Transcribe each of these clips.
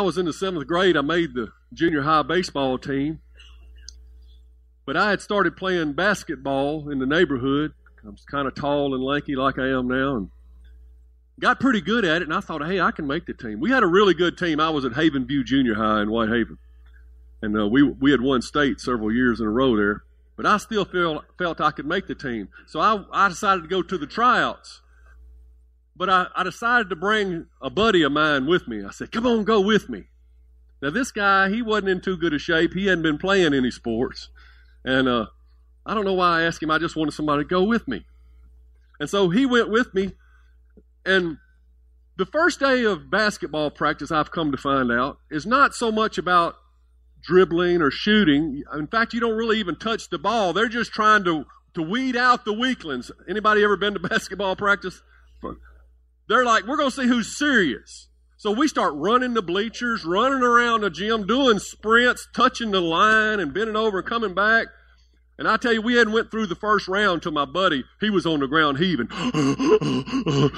I was in the seventh grade, I made the junior high baseball team. But I had started playing basketball in the neighborhood. I was kind of tall and lanky like I am now, and got pretty good at it. And I thought, hey, I can make the team. We had a really good team. I was at Haven View Junior High in Whitehaven, and uh, we we had won state several years in a row there. But I still felt felt I could make the team, so I I decided to go to the tryouts. But I, I decided to bring a buddy of mine with me. I said, come on, go with me. Now, this guy, he wasn't in too good a shape. He hadn't been playing any sports. And uh, I don't know why I asked him. I just wanted somebody to go with me. And so he went with me. And the first day of basketball practice, I've come to find out, is not so much about dribbling or shooting. In fact, you don't really even touch the ball. They're just trying to, to weed out the weaklings. Anybody ever been to basketball practice? They're like, we're going to see who's serious. So we start running the bleachers, running around the gym, doing sprints, touching the line and bending over and coming back. And I tell you, we hadn't went through the first round till my buddy, he was on the ground heaving. and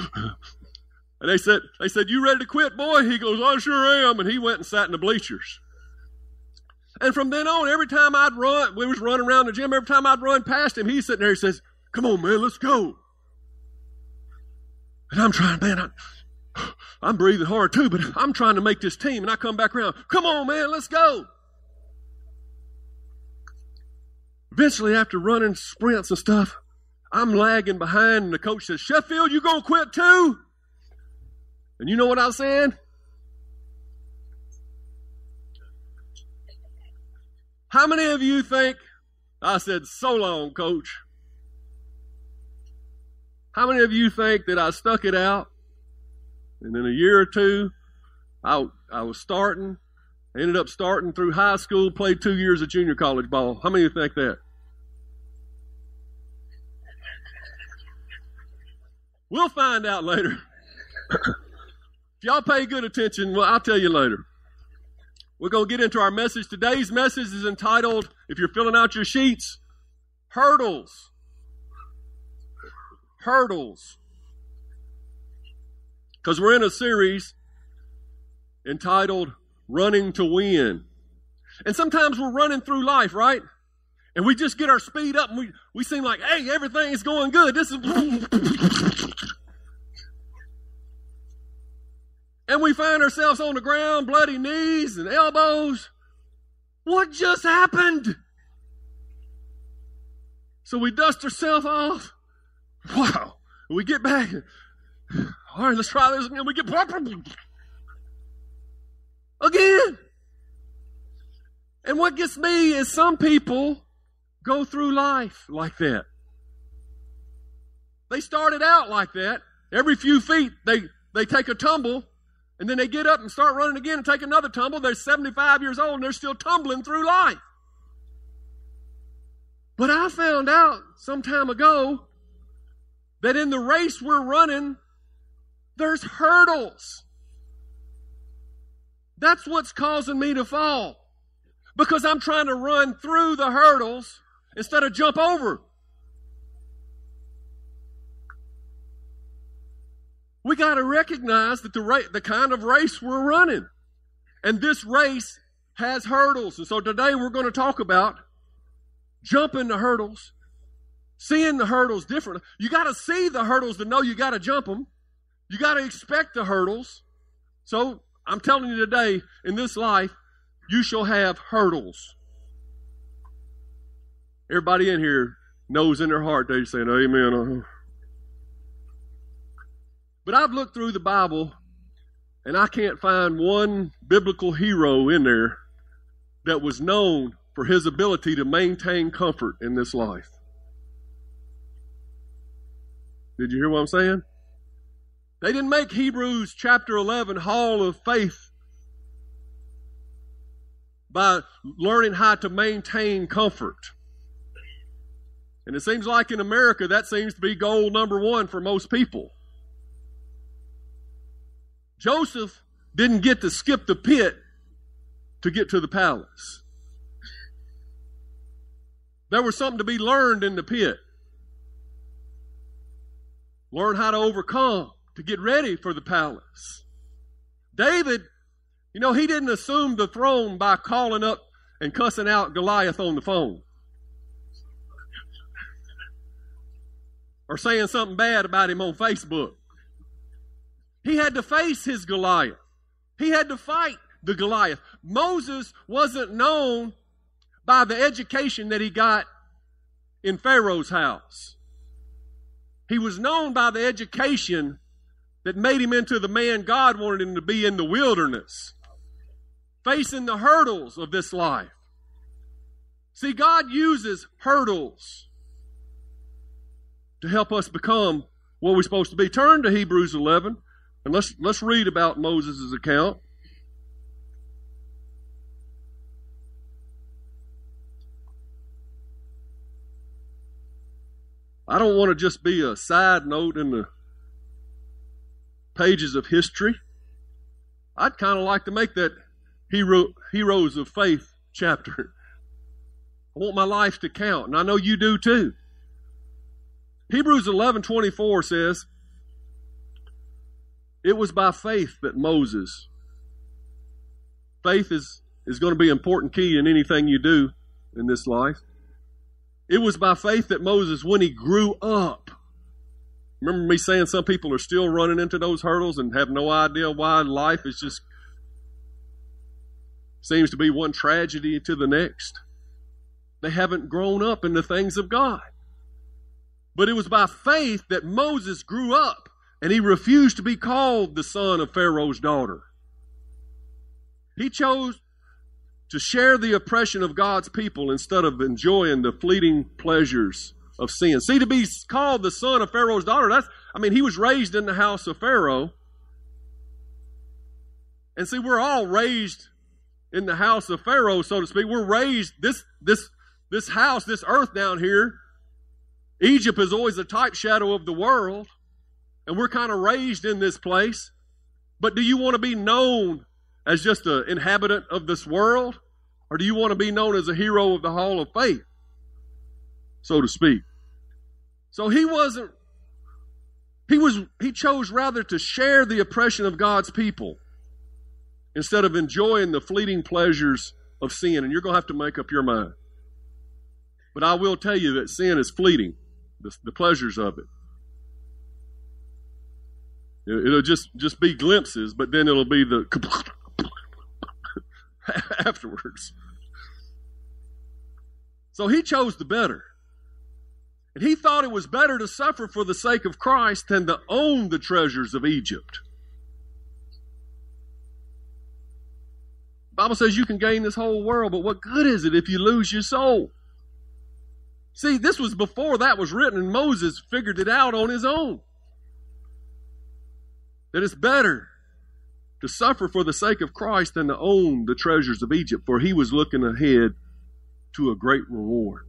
they said, they said, you ready to quit, boy? He goes, I sure am. And he went and sat in the bleachers. And from then on, every time I'd run, we was running around the gym, every time I'd run past him, he's sitting there, he says, come on, man, let's go. And I'm trying, man, I, I'm breathing hard too, but I'm trying to make this team. And I come back around, come on, man, let's go. Eventually, after running sprints and stuff, I'm lagging behind, and the coach says, Sheffield, you gonna quit too? And you know what I was saying? How many of you think I said, so long, coach? How many of you think that I stuck it out? And in a year or two, I, I was starting, ended up starting through high school, played two years of junior college ball. How many of you think that? We'll find out later. if y'all pay good attention, well, I'll tell you later. We're going to get into our message. Today's message is entitled, if you're filling out your sheets, Hurdles. Hurdles. Because we're in a series entitled Running to Win. And sometimes we're running through life, right? And we just get our speed up and we, we seem like, hey, everything is going good. This is. and we find ourselves on the ground, bloody knees and elbows. What just happened? So we dust ourselves off. Wow. We get back. All right, let's try this again. We get again. And what gets me is some people go through life like that. They started out like that. Every few feet, they, they take a tumble, and then they get up and start running again and take another tumble. They're 75 years old and they're still tumbling through life. But I found out some time ago that in the race we're running, there's hurdles. That's what's causing me to fall. Because I'm trying to run through the hurdles instead of jump over. We got to recognize that the ra- the kind of race we're running. And this race has hurdles. And so today we're going to talk about jumping the hurdles, seeing the hurdles different. You got to see the hurdles to know you got to jump them. You got to expect the hurdles. So I'm telling you today, in this life, you shall have hurdles. Everybody in here knows in their heart they're saying, Amen. Uh-huh. But I've looked through the Bible and I can't find one biblical hero in there that was known for his ability to maintain comfort in this life. Did you hear what I'm saying? They didn't make Hebrews chapter 11 Hall of Faith by learning how to maintain comfort. And it seems like in America that seems to be goal number one for most people. Joseph didn't get to skip the pit to get to the palace. There was something to be learned in the pit. Learn how to overcome to get ready for the palace. David, you know, he didn't assume the throne by calling up and cussing out Goliath on the phone. Or saying something bad about him on Facebook. He had to face his Goliath. He had to fight the Goliath. Moses wasn't known by the education that he got in Pharaoh's house. He was known by the education that made him into the man God wanted him to be in the wilderness, facing the hurdles of this life. See, God uses hurdles to help us become what we're supposed to be. Turn to Hebrews 11 and let's, let's read about Moses' account. I don't want to just be a side note in the pages of history. I'd kind of like to make that hero, heroes of faith chapter. I want my life to count, and I know you do too. Hebrews 11:24 says, "It was by faith that Moses Faith is is going to be an important key in anything you do in this life. It was by faith that Moses when he grew up Remember me saying some people are still running into those hurdles and have no idea why life is just seems to be one tragedy to the next. They haven't grown up in the things of God. But it was by faith that Moses grew up and he refused to be called the son of Pharaoh's daughter. He chose to share the oppression of God's people instead of enjoying the fleeting pleasures of sin. See, to be called the son of Pharaoh's daughter, that's, I mean, he was raised in the house of Pharaoh. And see, we're all raised in the house of Pharaoh, so to speak. We're raised, this, this, this house, this earth down here, Egypt is always a type shadow of the world. And we're kind of raised in this place. But do you want to be known as just an inhabitant of this world? Or do you want to be known as a hero of the Hall of Faith? so to speak. So he wasn't, he was, he chose rather to share the oppression of God's people instead of enjoying the fleeting pleasures of sin. And you're going to have to make up your mind. But I will tell you that sin is fleeting, the, the pleasures of it. It'll just, just be glimpses, but then it'll be the afterwards. So he chose the better. And he thought it was better to suffer for the sake of Christ than to own the treasures of Egypt. The Bible says you can gain this whole world, but what good is it if you lose your soul? See, this was before that was written, and Moses figured it out on his own. That it's better to suffer for the sake of Christ than to own the treasures of Egypt, for he was looking ahead to a great reward.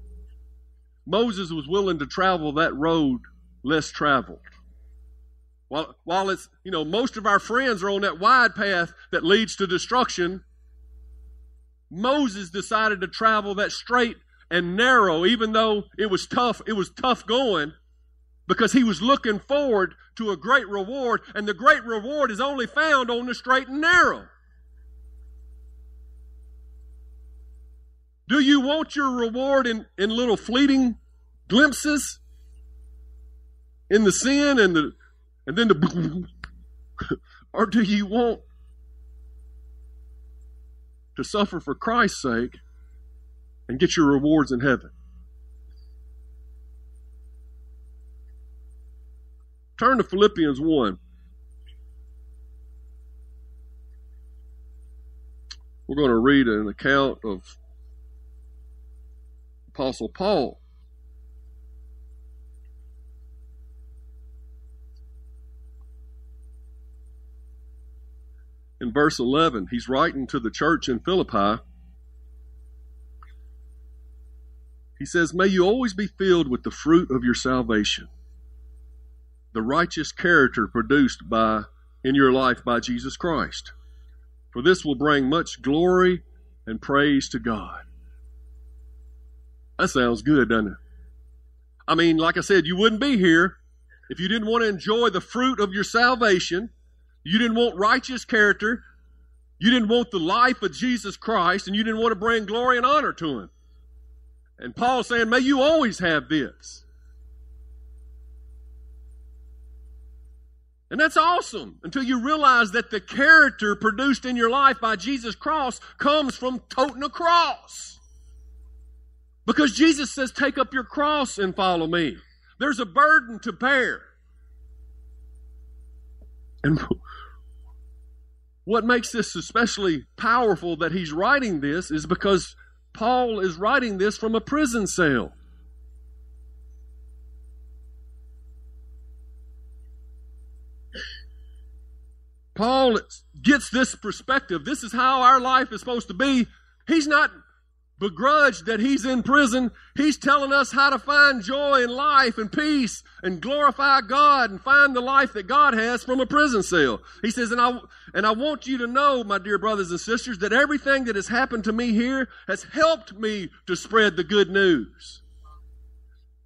Moses was willing to travel that road less traveled. While, while it's, you know, most of our friends are on that wide path that leads to destruction, Moses decided to travel that straight and narrow, even though it was tough, it was tough going, because he was looking forward to a great reward, and the great reward is only found on the straight and narrow. Do you want your reward in, in little fleeting glimpses? In the sin and the and then the or do you want to suffer for Christ's sake and get your rewards in heaven? Turn to Philippians 1. We're going to read an account of Apostle Paul. in verse 11. He's writing to the church in Philippi. He says, May you always be filled with the fruit of your salvation, the righteous character produced by in your life by Jesus Christ. For this will bring much glory and praise to God. That sounds good, doesn't it? I mean, like I said, you wouldn't be here if you didn't want to enjoy the fruit of your salvation. You didn't want righteous character. You didn't want the life of Jesus Christ, and you didn't want to bring glory and honor to Him. And Paul's saying, May you always have this. And that's awesome until you realize that the character produced in your life by Jesus' cross comes from toting a cross. Because Jesus says, Take up your cross and follow me. There's a burden to bear. And what makes this especially powerful that he's writing this is because Paul is writing this from a prison cell. Paul gets this perspective. This is how our life is supposed to be. He's not begrudged that he's in prison. He's telling us how to find joy in life and peace and glorify God and find the life that God has from a prison cell. He says, and I, and I want you to know, my dear brothers and sisters, that everything that has happened to me here has helped me to spread the good news.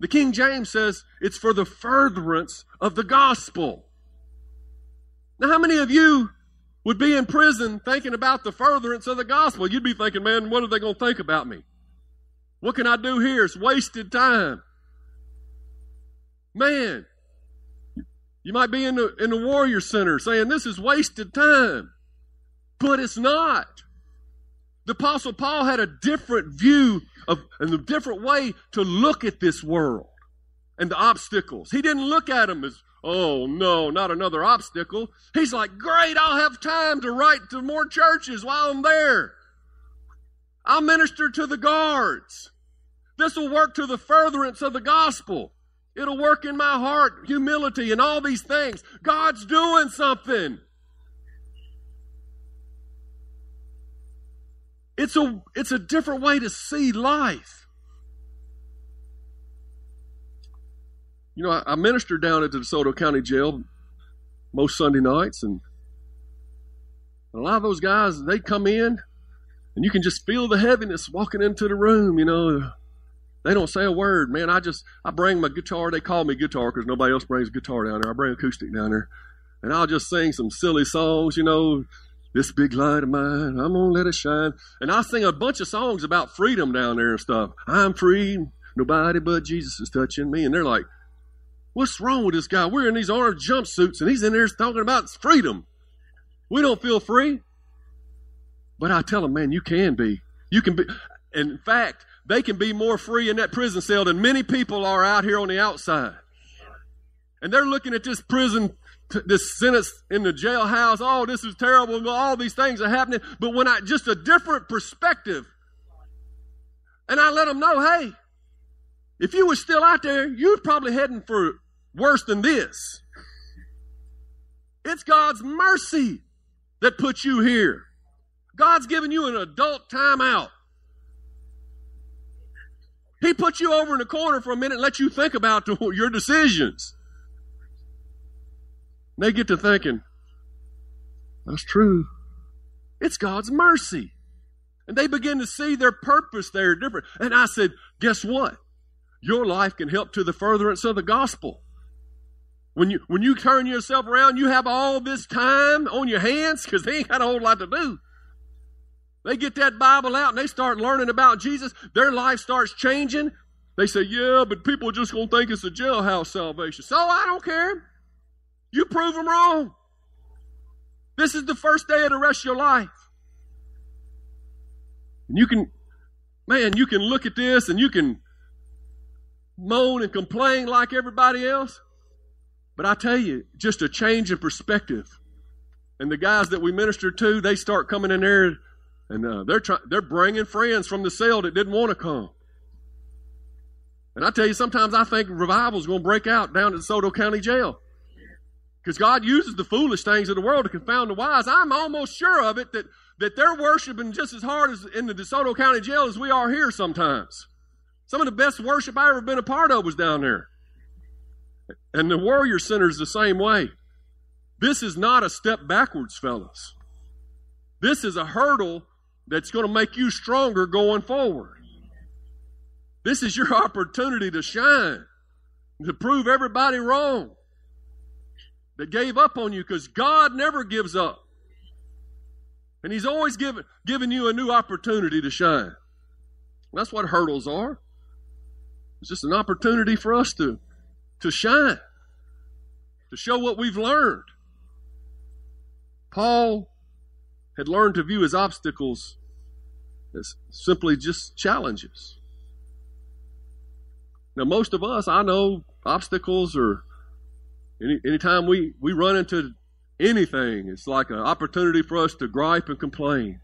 The King James says it's for the furtherance of the gospel. Now, how many of you would be in prison thinking about the furtherance of the gospel? You'd be thinking, man, what are they going to think about me? What can I do here? It's wasted time. Man, you might be in the, in the Warrior Center saying this is wasted time, but it's not. The Apostle Paul had a different view of, and a different way to look at this world and the obstacles. He didn't look at them as Oh no, not another obstacle. He's like, great, I'll have time to write to more churches while I'm there. I'll minister to the guards. This will work to the furtherance of the gospel. It'll work in my heart, humility, and all these things. God's doing something. It's a, it's a different way to see life. You know, I, I ministered down at the DeSoto County Jail most Sunday nights, and a lot of those guys, they come in, and you can just feel the heaviness walking into the room. You know, they don't say a word, man. I just I bring my guitar. They call me guitar because nobody else brings a guitar down there. I bring acoustic down there, and I'll just sing some silly songs. You know, this big light of mine, I'm gonna let it shine. And I sing a bunch of songs about freedom down there and stuff. I'm free. Nobody but Jesus is touching me. And they're like, What's wrong with this guy? We're in these orange jumpsuits and he's in there talking about freedom. We don't feel free. But I tell him, man, you can be. You can be. In fact, they can be more free in that prison cell than many people are out here on the outside. And they're looking at this prison, this sentence in the jailhouse. Oh, this is terrible. All these things are happening. But when I, just a different perspective, and I let them know, hey, if you were still out there, you're probably heading for worse than this. It's God's mercy that put you here. God's given you an adult timeout. He put you over in the corner for a minute and let you think about your decisions. They get to thinking, that's true. It's God's mercy. And they begin to see their purpose there different. And I said, guess what? Your life can help to the furtherance of the gospel. When you, when you turn yourself around, you have all this time on your hands because they ain't got a whole lot to do. They get that Bible out and they start learning about Jesus. Their life starts changing. They say, yeah, but people are just going to think it's a jailhouse salvation. So I don't care. You prove them wrong. This is the first day of the rest of your life. And you can, man, you can look at this and you can moan and complain like everybody else. But I tell you, just a change in perspective. And the guys that we minister to, they start coming in there and uh, they're trying, they're bringing friends from the cell that didn't want to come. And I tell you, sometimes I think revival is going to break out down at Soto County Jail. Because God uses the foolish things of the world to confound the wise. I'm almost sure of it that, that they're worshiping just as hard as in the DeSoto County Jail as we are here sometimes. Some of the best worship I ever been a part of was down there. And the Warrior Center is the same way. This is not a step backwards, fellas. This is a hurdle that's going to make you stronger going forward. This is your opportunity to shine, to prove everybody wrong that gave up on you because God never gives up. And He's always given, giving you a new opportunity to shine. That's what hurdles are. It's just an opportunity for us to, to shine, to show what we've learned. Paul had learned to view his obstacles as simply just challenges. Now, most of us, I know, obstacles are any anytime we, we run into anything, it's like an opportunity for us to gripe and complain.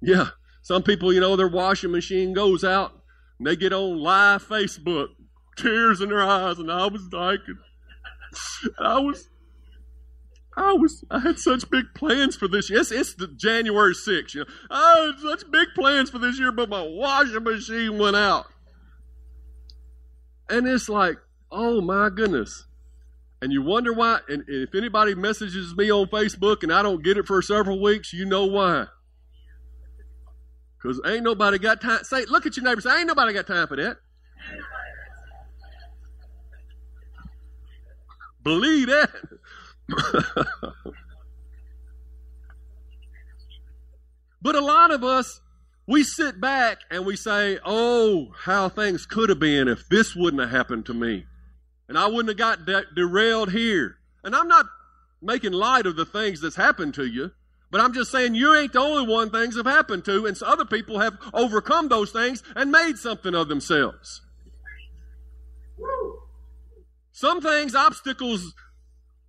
Yeah, some people, you know, their washing machine goes out and they get on live Facebook, tears in her eyes, and I was like, I was, I was, I had such big plans for this year. It's, it's the January 6th, you know. I had such big plans for this year, but my washing machine went out. And it's like, oh my goodness. And you wonder why, and if anybody messages me on Facebook and I don't get it for several weeks, you know why. Because ain't nobody got time. Say, look at your neighbor. Say, ain't nobody got time for that. Believe that. but a lot of us, we sit back and we say, oh, how things could have been if this wouldn't have happened to me. And I wouldn't have got de- derailed here. And I'm not making light of the things that's happened to you. But I'm just saying you ain't the only one things have happened to, and so other people have overcome those things and made something of themselves. Some things, obstacles,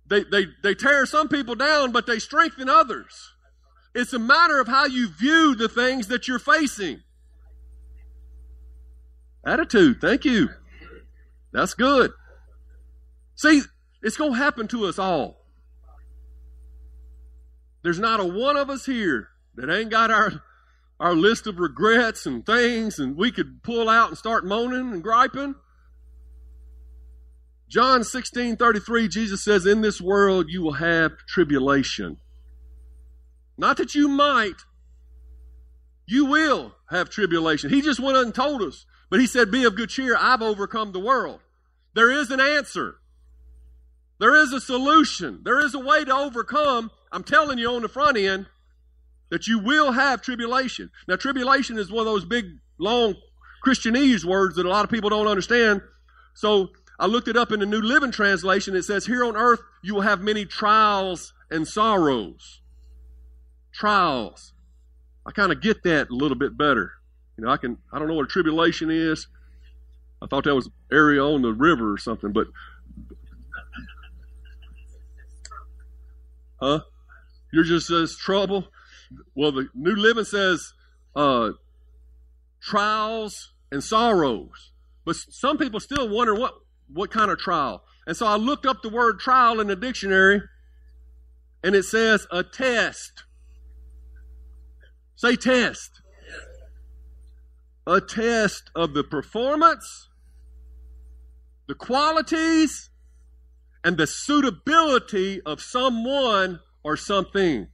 they, they, they tear some people down, but they strengthen others. It's a matter of how you view the things that you're facing. Attitude, thank you. That's good. See, it's going to happen to us all. There's not a one of us here that ain't got our our list of regrets and things and we could pull out and start moaning and griping. John 16, 33, Jesus says, In this world you will have tribulation. Not that you might, you will have tribulation. He just went and told us. But he said, Be of good cheer, I've overcome the world. There is an answer. There is a solution. There is a way to overcome I'm telling you on the front end that you will have tribulation. Now, tribulation is one of those big, long Christianese words that a lot of people don't understand. So I looked it up in the New Living Translation. It says, Here on earth you will have many trials and sorrows. Trials. I kind of get that a little bit better. You know, I can, I don't know what a tribulation is. I thought that was area on the river or something, but, huh? You're just says trouble. Well, the New Living says uh, trials and sorrows. But some people still wonder what, what kind of trial. And so I looked up the word trial in the dictionary, and it says a test. Say test. A test of the performance, the qualities, and the suitability of someone or something.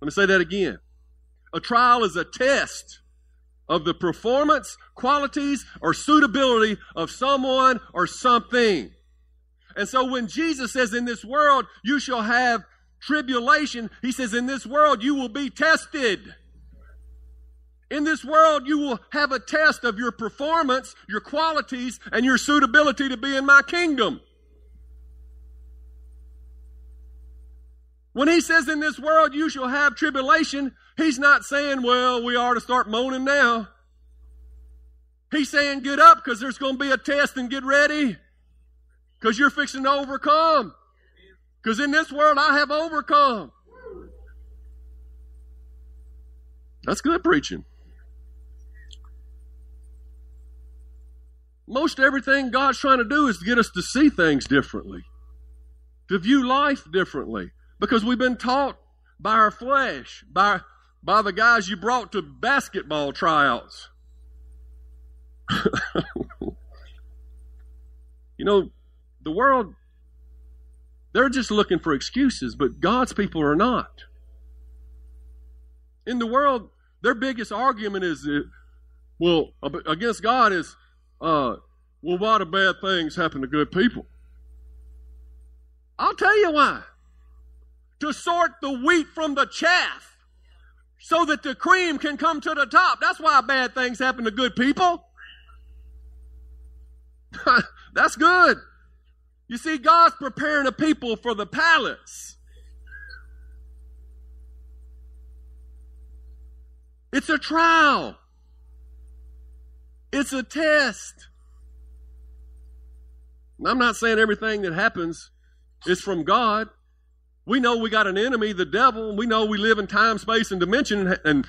Let me say that again. A trial is a test of the performance, qualities, or suitability of someone or something. And so when Jesus says, In this world you shall have tribulation, he says, In this world you will be tested. In this world, you will have a test of your performance, your qualities, and your suitability to be in my kingdom. When he says in this world you shall have tribulation, he's not saying, well, we are to start moaning now. He's saying get up because there's going to be a test and get ready because you're fixing to overcome. Because in this world I have overcome. That's good preaching. most everything God's trying to do is to get us to see things differently, to view life differently, because we've been taught by our flesh, by, by the guys you brought to basketball tryouts. you know, the world, they're just looking for excuses, but God's people are not. In the world, their biggest argument is, uh, well, against God is, uh, well, why do bad things happen to good people? I'll tell you why. To sort the wheat from the chaff so that the cream can come to the top. That's why bad things happen to good people. That's good. You see, God's preparing a people for the palace. It's a trial. It's a test. And I'm not saying everything that happens is from God. We know we got an enemy, the devil. We know we live in time, space, and dimension, and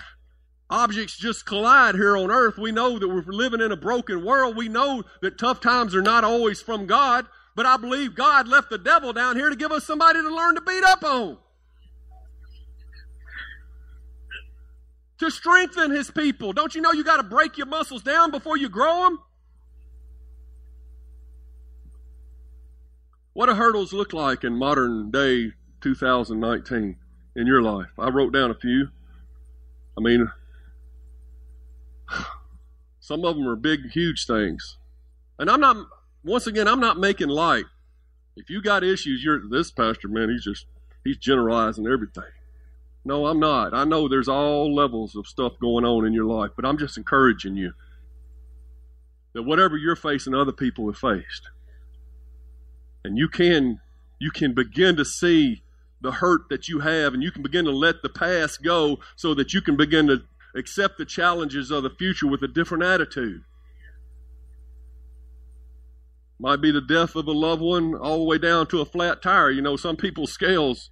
objects just collide here on earth. We know that we're living in a broken world. We know that tough times are not always from God, but I believe God left the devil down here to give us somebody to learn to beat up on. To strengthen his people. Don't you know you got to break your muscles down before you grow them? What do hurdles look like in modern day 2019 in your life? I wrote down a few. I mean, some of them are big, huge things. And I'm not, once again, I'm not making light. If you got issues, you're, this pastor, man, he's just, he's generalizing everything. No, I'm not. I know there's all levels of stuff going on in your life, but I'm just encouraging you that whatever you're facing, other people have faced and you can you can begin to see the hurt that you have and you can begin to let the past go so that you can begin to accept the challenges of the future with a different attitude. Might be the death of a loved one all the way down to a flat tire. You know some people's scales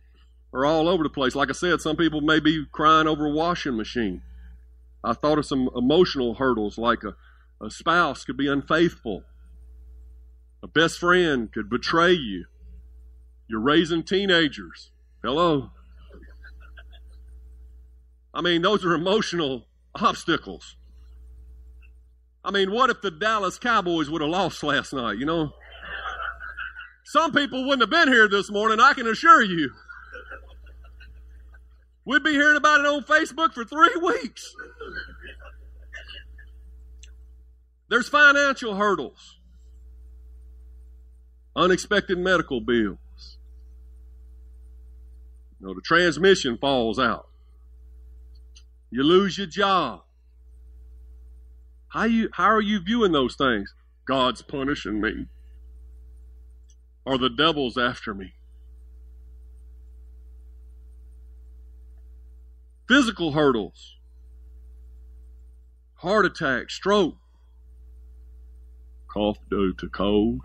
are all over the place. Like i said some people may be crying over a washing machine. I thought of some emotional hurdles like a, a spouse could be unfaithful. A best friend could betray you. You're raising teenagers. Hello. I mean, those are emotional obstacles. I mean, what if the Dallas Cowboys would have lost last night, you know? Some people wouldn't have been here this morning, I can assure you. We'd be hearing about it on Facebook for three weeks. There's financial hurdles unexpected medical bills. You know, the transmission falls out. You lose your job. How you how are you viewing those things? God's punishing me. Or the devil's after me. Physical hurdles. Heart attack, stroke, cough due to cold.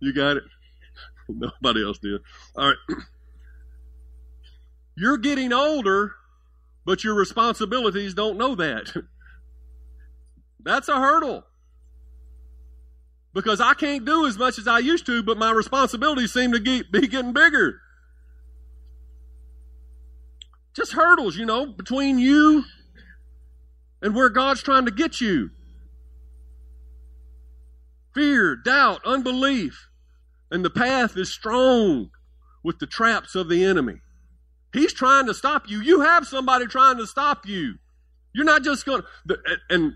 You got it? Nobody else did. All right. You're getting older, but your responsibilities don't know that. That's a hurdle. Because I can't do as much as I used to, but my responsibilities seem to get, be getting bigger. Just hurdles, you know, between you and where God's trying to get you. Fear, doubt, unbelief. And the path is strong with the traps of the enemy. He's trying to stop you. You have somebody trying to stop you. You're not just going to, and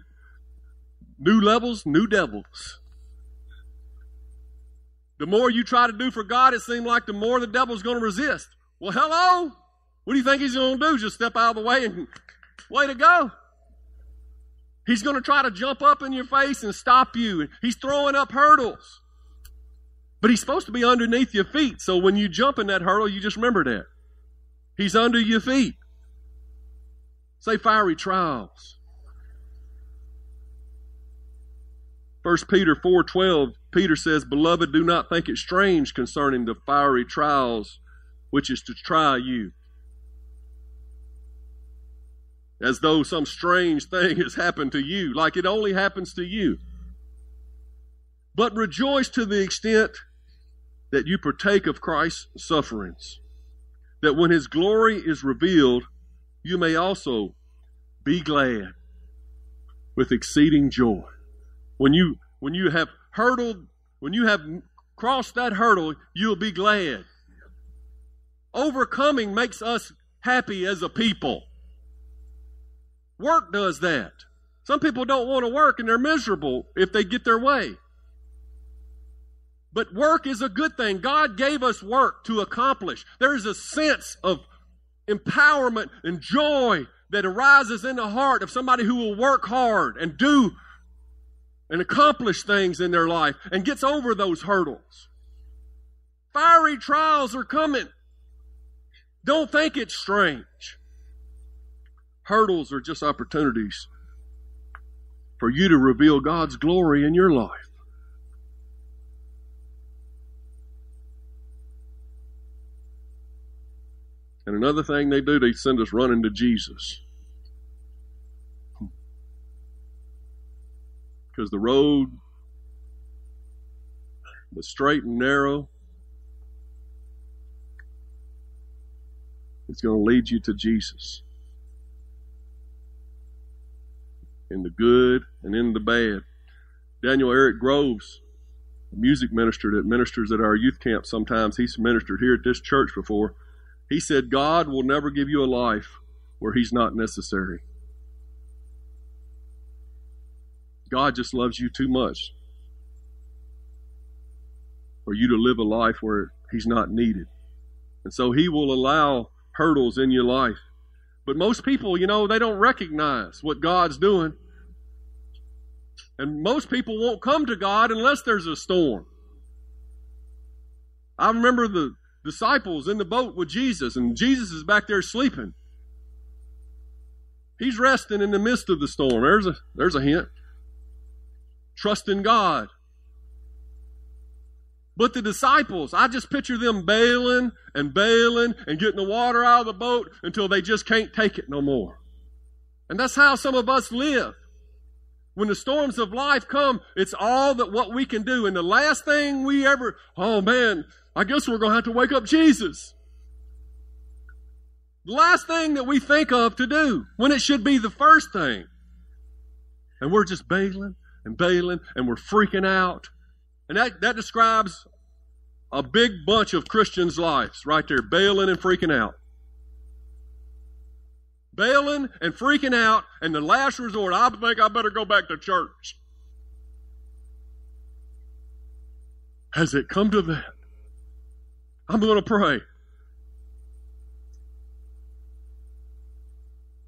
new levels, new devils. The more you try to do for God, it seems like the more the devil's going to resist. Well, hello? What do you think he's going to do? Just step out of the way and way to go. He's going to try to jump up in your face and stop you. He's throwing up hurdles. But he's supposed to be underneath your feet. So when you jump in that hurdle, you just remember that. He's under your feet. Say fiery trials. 1 Peter 4:12 Peter says, "Beloved, do not think it strange concerning the fiery trials which is to try you." As though some strange thing has happened to you, like it only happens to you. But rejoice to the extent that you partake of Christ's sufferings, that when his glory is revealed, you may also be glad with exceeding joy. When you when you have hurdled, when you have crossed that hurdle, you'll be glad. Overcoming makes us happy as a people. Work does that. Some people don't want to work and they're miserable if they get their way. But work is a good thing. God gave us work to accomplish. There is a sense of empowerment and joy that arises in the heart of somebody who will work hard and do and accomplish things in their life and gets over those hurdles. Fiery trials are coming. Don't think it's strange. Hurdles are just opportunities for you to reveal God's glory in your life. And another thing they do, they send us running to Jesus. Because the road was straight and narrow. It's going to lead you to Jesus. In the good and in the bad. Daniel Eric Groves, a music minister that ministers at our youth camp sometimes, he's ministered here at this church before. He said, God will never give you a life where He's not necessary. God just loves you too much for you to live a life where He's not needed. And so He will allow hurdles in your life. But most people, you know, they don't recognize what God's doing. And most people won't come to God unless there's a storm. I remember the disciples in the boat with Jesus, and Jesus is back there sleeping. He's resting in the midst of the storm. There's a, there's a hint. Trust in God. But the disciples, I just picture them bailing and bailing and getting the water out of the boat until they just can't take it no more. And that's how some of us live. When the storms of life come, it's all that what we can do. And the last thing we ever, oh man, I guess we're going to have to wake up Jesus. The last thing that we think of to do when it should be the first thing. And we're just bailing and bailing and we're freaking out. And that, that describes a big bunch of Christians' lives right there, bailing and freaking out. Bailing and freaking out, and the last resort, I think I better go back to church. Has it come to that? I'm going to pray.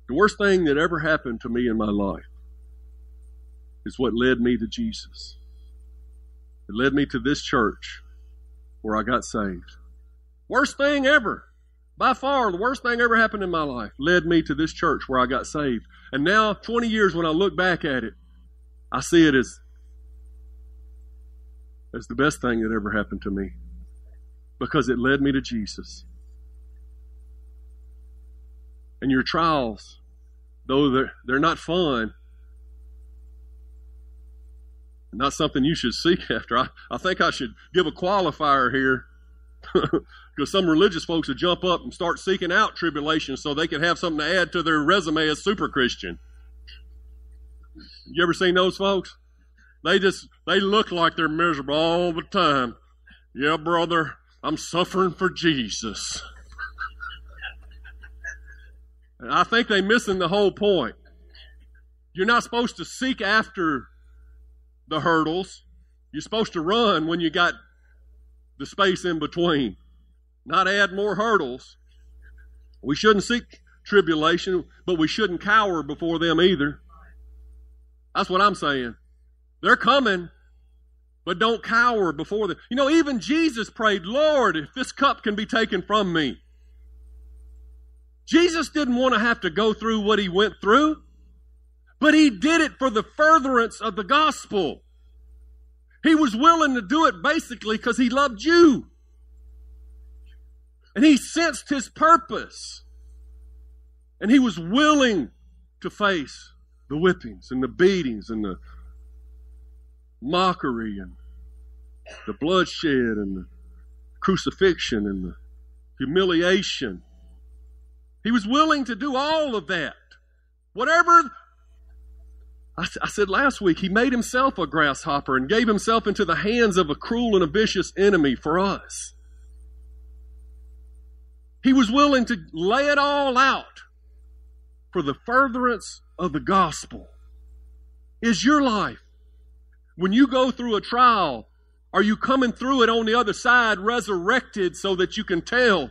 The worst thing that ever happened to me in my life is what led me to Jesus. It led me to this church where I got saved. Worst thing ever. By far, the worst thing ever happened in my life led me to this church where I got saved. And now, 20 years when I look back at it, I see it as, as the best thing that ever happened to me because it led me to Jesus. And your trials, though they're, they're not fun, not something you should seek after. I, I think I should give a qualifier here because some religious folks would jump up and start seeking out tribulation so they could have something to add to their resume as super Christian. You ever seen those folks? They just they look like they're miserable all the time. Yeah, brother, I'm suffering for Jesus. I think they're missing the whole point. You're not supposed to seek after the hurdles. You're supposed to run when you got the space in between, not add more hurdles. We shouldn't seek tribulation, but we shouldn't cower before them either. That's what I'm saying. They're coming, but don't cower before them. You know, even Jesus prayed, Lord, if this cup can be taken from me. Jesus didn't want to have to go through what he went through, but he did it for the furtherance of the gospel. He was willing to do it basically because he loved you. And he sensed his purpose. And he was willing to face the whippings and the beatings and the mockery and the bloodshed and the crucifixion and the humiliation. He was willing to do all of that. Whatever, I, I, said last week, he made himself a grasshopper and gave himself into the hands of a cruel and a vicious enemy for us. He was willing to lay it all out for the furtherance of the gospel. Is your life, when you go through a trial, are you coming through it on the other side resurrected so that you can tell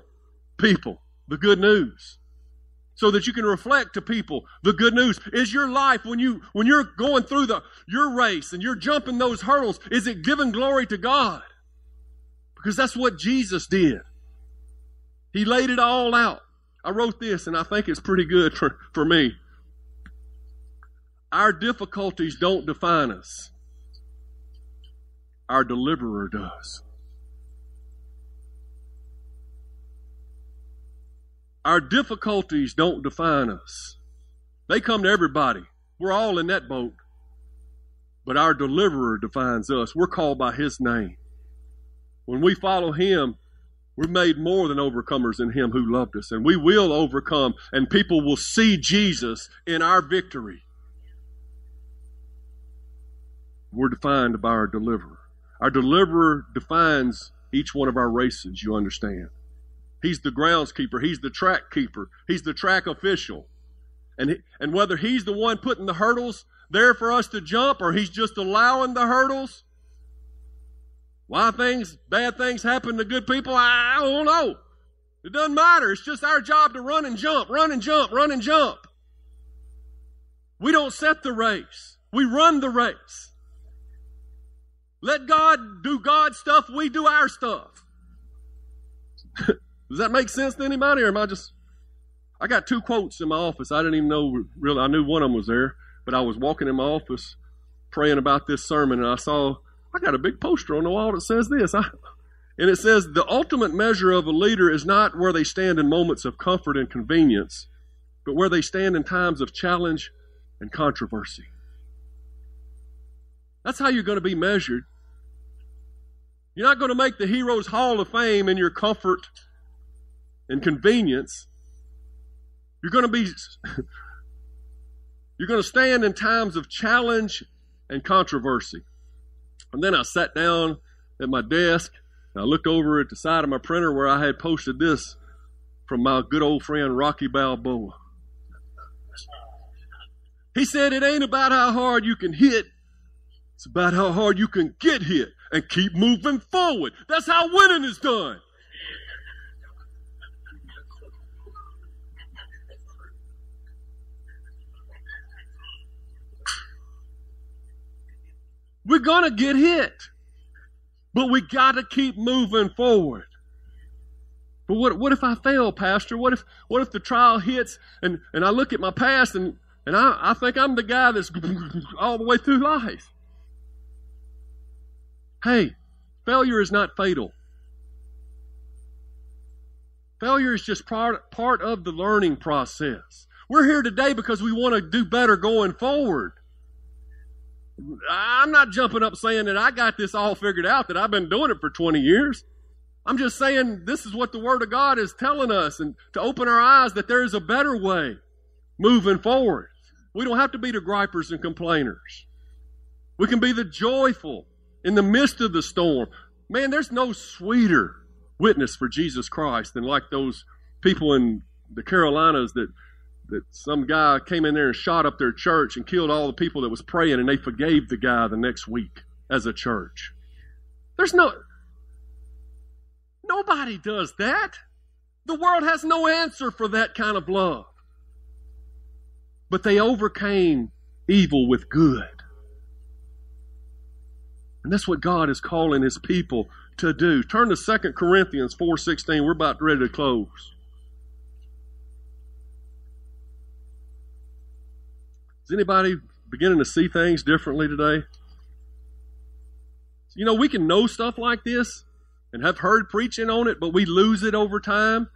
people the good news? So that you can reflect to people the good news. Is your life when you when you're going through the your race and you're jumping those hurdles, is it giving glory to God? Because that's what Jesus did. He laid it all out. I wrote this and I think it's pretty good for, for me. Our difficulties don't define us. Our deliverer does. Our difficulties don't define us. They come to everybody. We're all in that boat. But our deliverer defines us. We're called by his name. When we follow him, we're made more than overcomers in him who loved us. And we will overcome, and people will see Jesus in our victory. We're defined by our deliverer. Our deliverer defines each one of our races, you understand. He's the groundskeeper, he's the track keeper, he's the track official. And, and whether he's the one putting the hurdles there for us to jump or he's just allowing the hurdles, why things, bad things happen to good people, I don't know. It doesn't matter. It's just our job to run and jump, run and jump, run and jump. We don't set the race. We run the race. Let God do God's stuff, we do our stuff. Does that make sense to anybody, or am I just. I got two quotes in my office. I didn't even know really, I knew one of them was there, but I was walking in my office praying about this sermon, and I saw, I got a big poster on the wall that says this. I, and it says, The ultimate measure of a leader is not where they stand in moments of comfort and convenience, but where they stand in times of challenge and controversy. That's how you're going to be measured. You're not going to make the Heroes Hall of Fame in your comfort and convenience. You're going to be you're going to stand in times of challenge and controversy. And then I sat down at my desk and I looked over at the side of my printer where I had posted this from my good old friend Rocky Balboa. He said, It ain't about how hard you can hit, it's about how hard you can get hit and keep moving forward. That's how winning is done. We're going to get hit, but we got to keep moving forward. But what, what if I fail, Pastor? What if, what if the trial hits and, and I look at my past and, and I, I think I'm the guy that's all the way through life? Hey, failure is not fatal. Failure is just part, part of the learning process. We're here today because we want to do better going forward. I'm not jumping up saying that I got this all figured out, that I've been doing it for 20 years. I'm just saying this is what the Word of God is telling us and to open our eyes that there is a better way moving forward. We don't have to be the gripers and complainers. We can be the joyful, in the midst of the storm. Man, there's no sweeter witness for Jesus Christ than like those people in the Carolinas that that some guy came in there and shot up their church and killed all the people that was praying and they forgave the guy the next week as a church. There's no nobody does that. The world has no answer for that kind of love. But they overcame evil with good. And that's what God is calling his people to do. Turn to 2 Corinthians 4:16. We're about ready to close. Is anybody beginning to see things differently today? You know, we can know stuff like this and have heard preaching on it, but we lose it over time,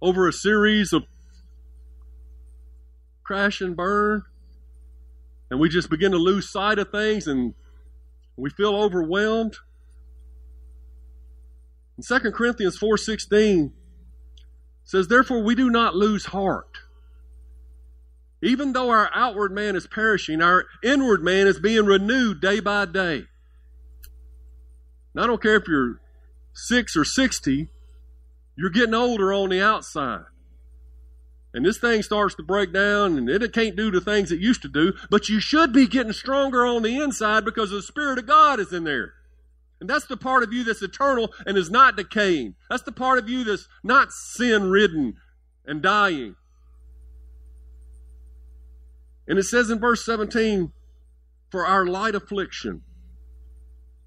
over a series of crash and burn, and we just begin to lose sight of things and we feel overwhelmed. In 2 Corinthians 4:16 says, Therefore we do not lose heart. Even though our outward man is perishing, our inward man is being renewed day by day. Now, I don't care if you're six or 60, you're getting older on the outside. And this thing starts to break down and it can't do the things it used to do, but you should be getting stronger on the inside because the Spirit of God is in there. And that's the part of you that's eternal and is not decaying. That's the part of you that's not sin ridden and dying. And it says in verse 17, For our light affliction,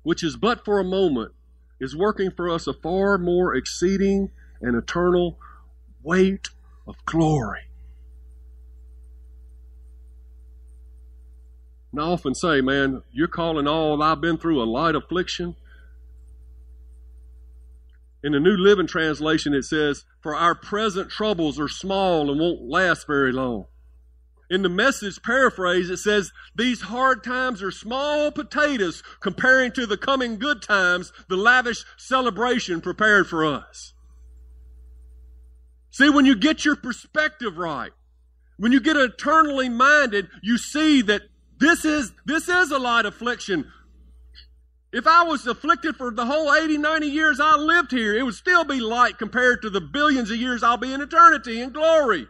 which is but for a moment, is working for us a far more exceeding and eternal weight of glory. And I often say, man, you're calling all I've been through a light affliction. In the New Living Translation, it says, For our present troubles are small and won't last very long. In the message paraphrase, it says, These hard times are small potatoes comparing to the coming good times, the lavish celebration prepared for us. See, when you get your perspective right, when you get eternally minded, you see that this is, this is a light affliction. If I was afflicted for the whole 80, 90 years I lived here, it would still be light compared to the billions of years I'll be in eternity in glory.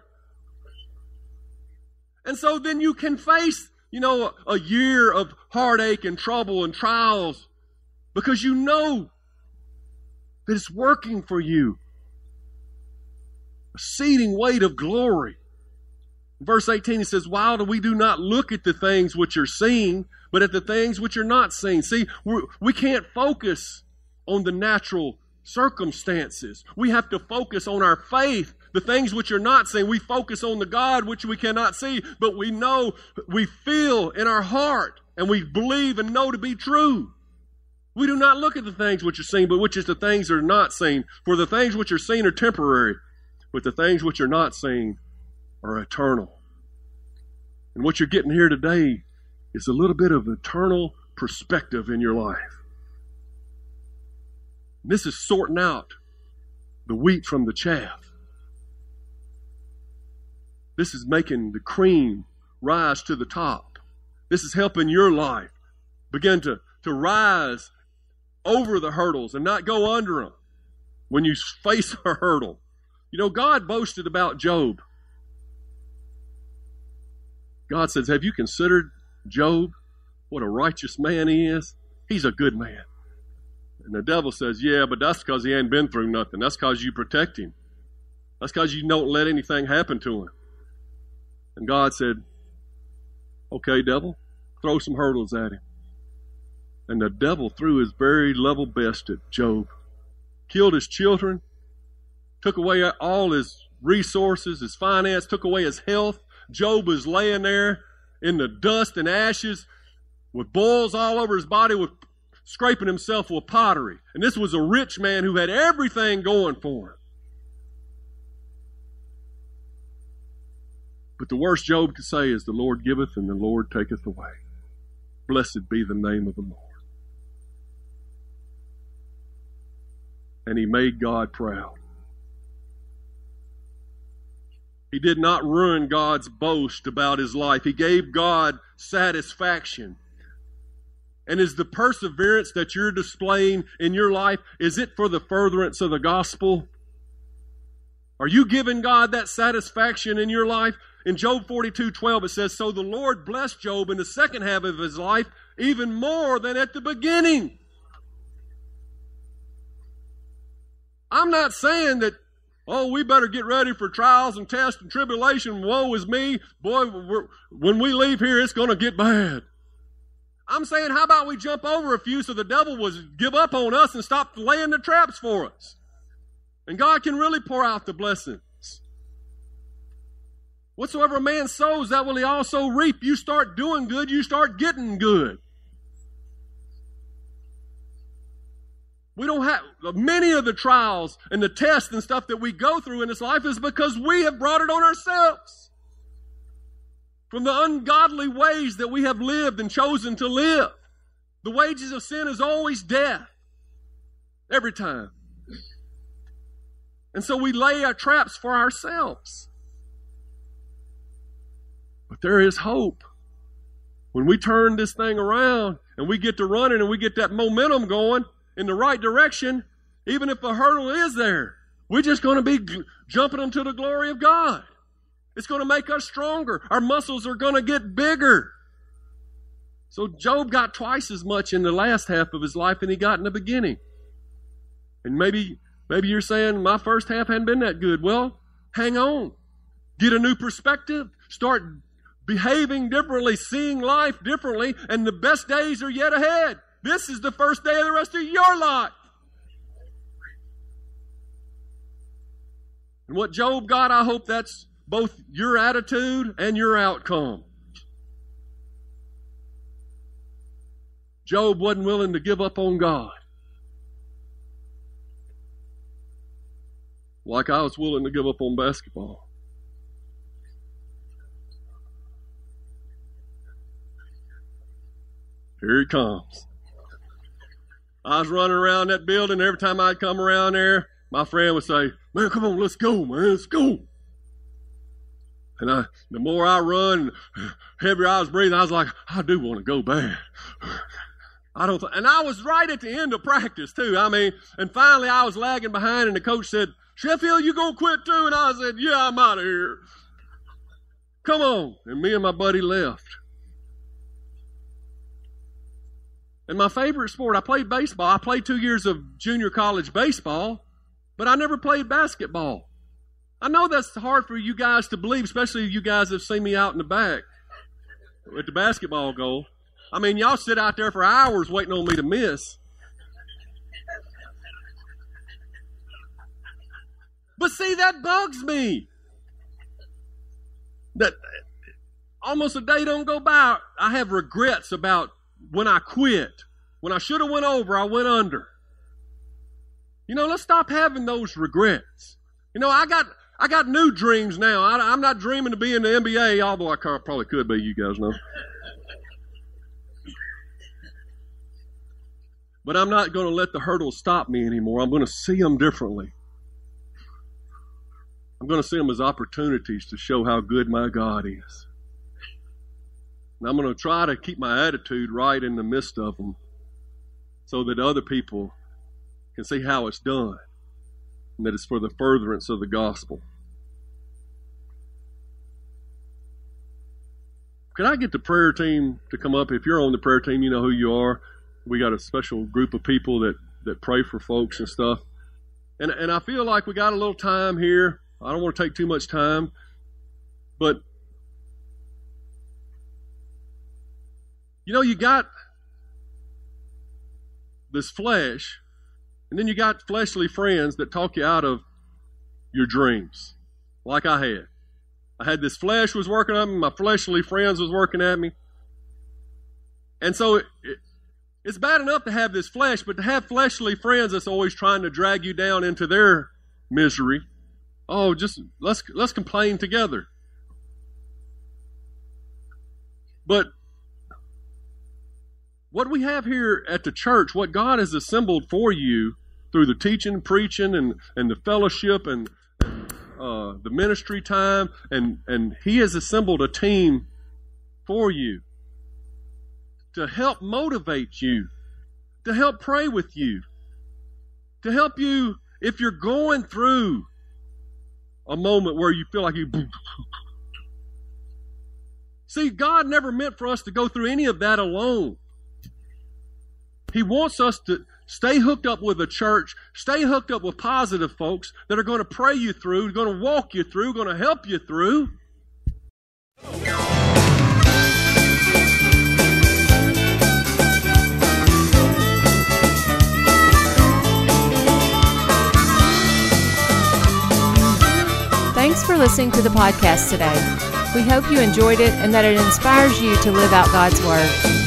And so then you can face, you know, a, a year of heartache and trouble and trials because you know that it's working for you exceeding weight of glory. Verse 18, he says, While we do not look at the things which are seen, but at the things which are not seen. See, we're, we can not focus on the natural circumstances. We have to focus on our faith, the things which are not seen. We focus on the God which we cannot see, but we know, we feel in our heart, and we believe and know to be true. We do not look at the things which are seen, but which is the things that are not seen. For the things which are seen are temporary, but the things which are not seen are eternal. And what you're getting here today is a little bit of eternal perspective in your life. This is sorting out the wheat from the chaff. This is making the cream rise to the top. This is helping your life begin to, to rise over the hurdles and not go under them when you face a hurdle. You know, God boasted about Job. God says, Have you considered Job? What a righteous man he is. He's a good man. And the devil says, Yeah, but that's because he ain't been through nothing. That's because you protect him. That's because you don't let anything happen to him. And God said, Okay, devil, throw some hurdles at him. And the devil threw his very level best at Job, killed his children, took away all his resources, his finance, took away his health. Job was laying there in the dust and ashes with boils all over his body, with scraping himself with pottery. And this was a rich man who had everything going for him. But the worst Job could say is, The Lord giveth and the Lord taketh away. Blessed be the name of the Lord. And he made God proud. He did not ruin God's boast about his life. He gave God satisfaction. And is the perseverance that you're displaying in your life, is it for the furtherance of the gospel? Are you giving God that satisfaction in your life? In Job 42 12, it says, So the Lord blessed Job in the second half of his life even more than at the beginning. I'm not saying that Oh, we better get ready for trials and tests and tribulation. Woe is me. Boy, when we leave here, it's going to get bad. I'm saying, how about we jump over a few so the devil will give up on us and stop laying the traps for us? And God can really pour out the blessings. Whatsoever a man sows, that will he also reap. You start doing good, you start getting good. We don't have many of the trials and the tests and stuff that we go through in this life is because we have brought it on ourselves. from the ungodly ways that we have lived and chosen to live. The wages of sin is always death. Every time. And so we lay our traps for ourselves. But there is hope. When we turn this thing around and we get to running and we get that momentum going in the right direction, even if a hurdle is there, we're just going to be jumping them to the glory of God. It's going to make us stronger. Our muscles are going to get bigger. So Job got twice as much in the last half of his life than he got in the beginning. And maybe maybe you're saying my first half hadn't been that good. Well, hang on. Get a new perspective. Start behaving differently, seeing life differently, and the best days are yet ahead. This is the first day of the rest of your life. And what Job got, I hope that's both your attitude and your outcome. Job wasn't willing to give up on God. Like I was willing to give up on basketball. Here he comes. I was running around that building. Every time I'd come around there, my friend would say, Man, come on, let's go, man, let's go. And I, the more I run, heavier I was breathing, I was like, I do want to go bad. I don't, th-. and I was right at the end of practice too. I mean, and finally I was lagging behind, and the coach said, "Sheffield, you gonna quit too?" And I said, "Yeah, I'm out of here. Come on." And me and my buddy left. And my favorite sport, I played baseball. I played two years of junior college baseball, but I never played basketball. I know that's hard for you guys to believe, especially if you guys have seen me out in the back at the basketball goal. I mean, y'all sit out there for hours waiting on me to miss. But see, that bugs me. That almost a day don't go by. I have regrets about when I quit. When I should have went over, I went under. You know, let's stop having those regrets. You know, I got I got new dreams now. I, am not dreaming to be in the NBA, although I probably could be. You guys know. But I'm not going to let the hurdles stop me anymore. I'm going to see them differently. I'm going to see them as opportunities to show how good my God is. And I'm going to try to keep my attitude right in the midst of them so that other people can see how it's done and that it's for the furtherance of the gospel. Can I get the prayer team to come up? If you're on the prayer team, you know who you are. We got a special group of people that, that pray for folks and stuff. And, and I feel like we got a little time here. I don't want to take too much time, but you know, you got this flesh and then you got fleshly friends that talk you out of your dreams, like I had. I had this flesh was working on me, my fleshly friends was working at me. And so it, it, it's bad enough to have this flesh, but to have fleshly friends that's always trying to drag you down into their misery. Oh, just let's let's complain together. But what we have here at the church, what God has assembled for you through the teaching, preaching, and, and the fellowship and, uh, the ministry time, and, and He has assembled a team for you to help motivate you, to help pray with you, to help you if you're going through a moment where you feel like you. See, God never meant for us to go through any of that alone. He wants us to stay hooked up with a church, stay hooked up with positive folks that are going to pray you through, going to walk you through, going to help you through. Thanks for listening to the podcast today. We hope you enjoyed it and that it inspires you to live out God's Word.